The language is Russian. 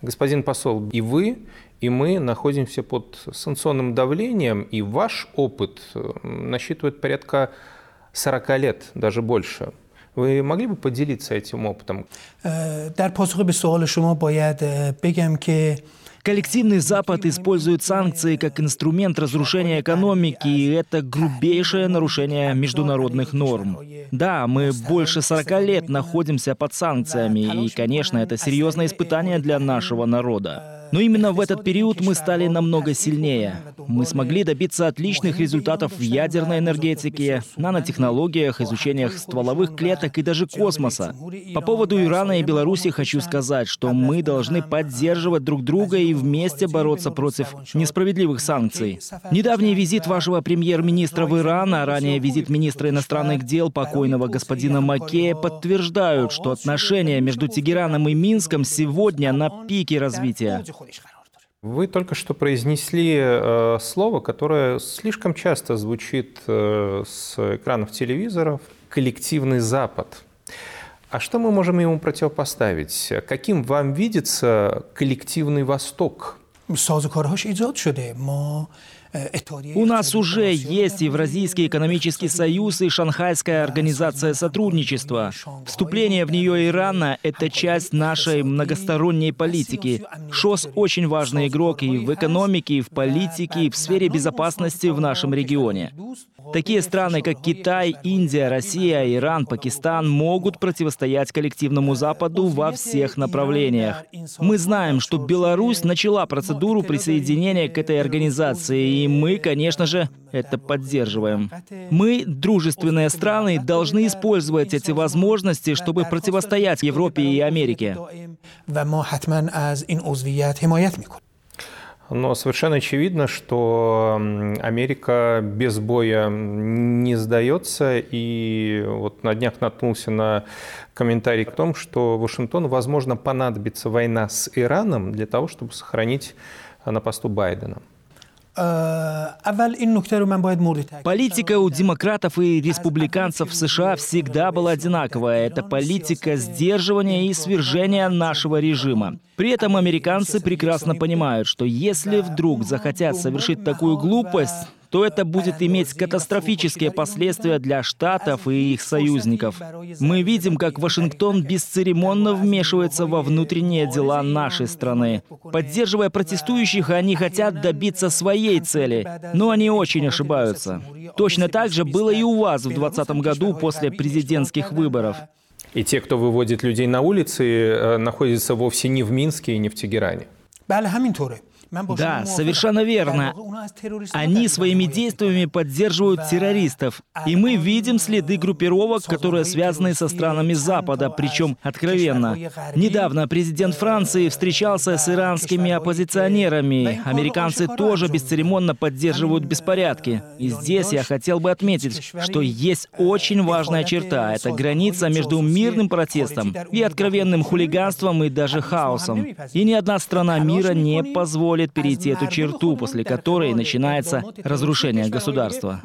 Господин посол, и вы, и мы находимся под санкционным давлением, и ваш опыт э, насчитывает порядка 40 лет, даже больше. Вы могли бы поделиться этим опытом? در پاسخ به سوال شما باید بگم که Коллективный Запад использует санкции как инструмент разрушения экономики, и это грубейшее нарушение международных норм. Да, мы больше 40 лет находимся под санкциями, и, конечно, это серьезное испытание для нашего народа. Но именно в этот период мы стали намного сильнее. Мы смогли добиться отличных результатов в ядерной энергетике, нанотехнологиях, изучениях стволовых клеток и даже космоса. По поводу Ирана и Беларуси хочу сказать, что мы должны поддерживать друг друга и вместе бороться против несправедливых санкций. Недавний визит вашего премьер-министра в Иран, а ранее визит министра иностранных дел покойного господина Макея подтверждают, что отношения между Тегераном и Минском сегодня на пике развития. Вы только что произнесли э, слово, которое слишком часто звучит э, с экранов телевизоров – коллективный Запад. А что мы можем ему противопоставить? Каким вам видится коллективный Восток? У нас уже есть Евразийский экономический союз и Шанхайская организация сотрудничества. Вступление в нее Ирана — это часть нашей многосторонней политики. ШОС — очень важный игрок и в экономике, и в политике, и в сфере безопасности в нашем регионе. Такие страны, как Китай, Индия, Россия, Иран, Пакистан могут противостоять коллективному Западу во всех направлениях. Мы знаем, что Беларусь начала процедуру присоединения к этой организации, и мы, конечно же, это поддерживаем. Мы, дружественные страны, должны использовать эти возможности, чтобы противостоять Европе и Америке. Но совершенно очевидно, что Америка без боя не сдается. И вот на днях наткнулся на комментарий о том, что Вашингтону, возможно, понадобится война с Ираном для того, чтобы сохранить на посту Байдена. Политика у демократов и республиканцев в США всегда была одинаковая. Это политика сдерживания и свержения нашего режима. При этом американцы прекрасно понимают, что если вдруг захотят совершить такую глупость, то это будет иметь катастрофические последствия для Штатов и их союзников. Мы видим, как Вашингтон бесцеремонно вмешивается во внутренние дела нашей страны. Поддерживая протестующих, они хотят добиться своей цели, но они очень ошибаются. Точно так же было и у вас в 2020 году после президентских выборов. И те, кто выводит людей на улицы, э, находятся вовсе не в Минске и не в Тегеране. Да, совершенно верно. Они своими действиями поддерживают террористов. И мы видим следы группировок, которые связаны со странами Запада, причем откровенно. Недавно президент Франции встречался с иранскими оппозиционерами. Американцы тоже бесцеремонно поддерживают беспорядки. И здесь я хотел бы отметить, что есть очень важная черта. Это граница между мирным протестом и откровенным хулиганством и даже хаосом. И ни одна страна мира не позволит позволит перейти эту черту, после которой начинается разрушение государства.